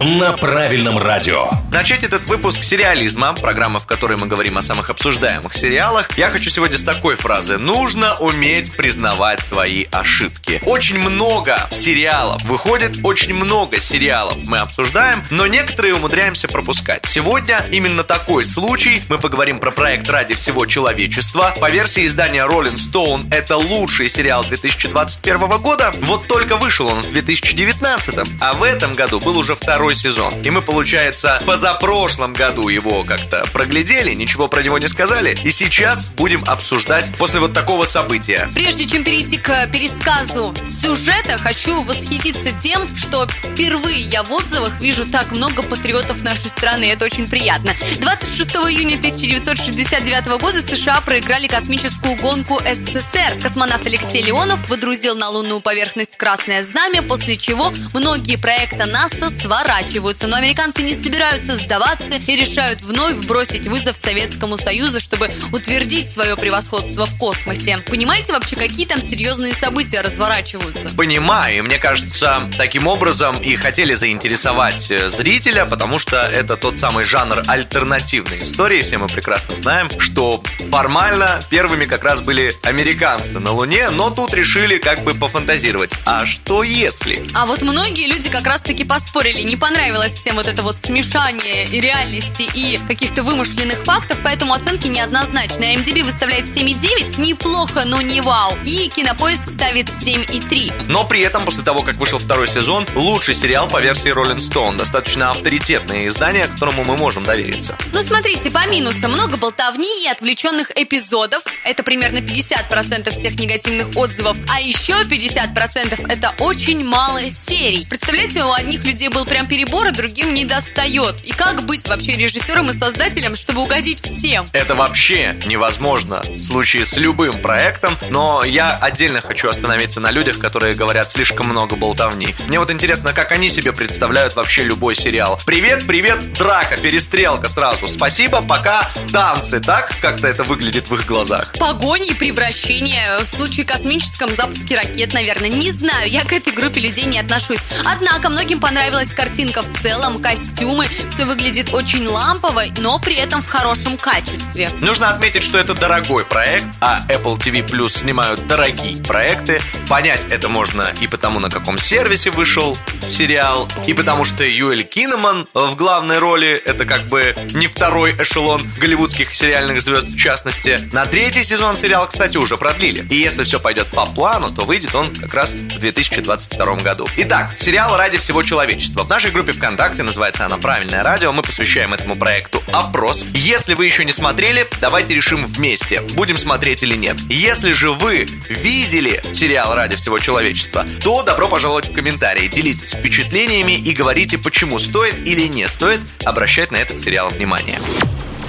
на правильном радио. Начать этот выпуск сериализма, программа, в которой мы говорим о самых обсуждаемых сериалах, я хочу сегодня с такой фразы. Нужно уметь признавать свои ошибки. Очень много сериалов выходит, очень много сериалов мы обсуждаем, но некоторые умудряемся пропускать. Сегодня именно такой случай. Мы поговорим про проект «Ради всего человечества». По версии издания Rolling Stone, это лучший сериал 2021 года. Вот только вышел он в 2019 а в этом году был уже второй сезон. И мы, получается, позапрошлом году его как-то проглядели, ничего про него не сказали. И сейчас будем обсуждать после вот такого события. Прежде чем перейти к пересказу сюжета, хочу восхититься тем, что впервые я в отзывах вижу так много патриотов нашей страны. Это очень приятно. 26 июня 1969 года США проиграли космическую гонку СССР. Космонавт Алексей Леонов выдрузил на лунную поверхность красное знамя, после чего многие проекта НАСА сворачиваются, но американцы не собираются сдаваться и решают вновь бросить вызов Советскому Союзу, чтобы утвердить свое превосходство в космосе. Понимаете вообще, какие там серьезные события разворачиваются? Понимаю, и мне кажется, таким образом и хотели заинтересовать э, зрителя, потому что это тот самый жанр альтернативной истории. Все мы прекрасно знаем, что формально первыми как раз были американцы на Луне, но тут решили как бы пофантазировать. А что если? А вот многие люди как раз-таки поспорили. Не понравилось всем вот это вот смешание и реальности и каких-то вымышленных фактов, поэтому оценки неоднозначные. MDB выставляет 7,9, неплохо, но не вау. И Кинопоиск ставит 7,3. Но при этом, после того, как вышел второй сезон, лучший сериал по версии Rolling Stone. Достаточно авторитетное издание, которому мы можем довериться. Ну, смотрите, по минусам много болтовни и отвлеченных эпизодов. Это примерно 50% всех негативных отзывов. А еще 50% это очень мало серий. Представляете, у одних людей был прям перебор, а другим не достает. И как быть вообще режиссером и создателем, чтобы угодить всем? Это вообще невозможно в случае с любым проектом, но я отдельно хочу остановиться на людях, которые говорят слишком много болтовни. Мне вот интересно, как они себе представляют вообще любой сериал. Привет, привет, драка, перестрелка сразу. Спасибо, пока танцы, так? Как-то это выглядит в их глазах. Погони и превращение. В случае космическом запуске ракет, наверное. Не знаю, я к этой группе людей не отношусь. Одна Однако многим понравилась картинка в целом, костюмы, все выглядит очень лампово, но при этом в хорошем качестве. Нужно отметить, что это дорогой проект, а Apple TV Plus снимают дорогие проекты. Понять это можно и потому, на каком сервисе вышел сериал, и потому что Юэль Кинеман в главной роли, это как бы не второй эшелон голливудских сериальных звезд в частности. На третий сезон сериал, кстати, уже продлили. И если все пойдет по плану, то выйдет он как раз в 2022 году. Итак, сериал ради всего человечества. В нашей группе ВКонтакте, называется она «Правильное радио», мы посвящаем этому проекту опрос. Если вы еще не смотрели, давайте решим вместе, будем смотреть или нет. Если же вы видели сериал «Ради всего человечества», то добро пожаловать в комментарии, делитесь впечатлениями и говорите, почему стоит или не стоит обращать на этот сериал внимание.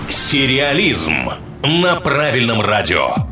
Сериализм на правильном радио.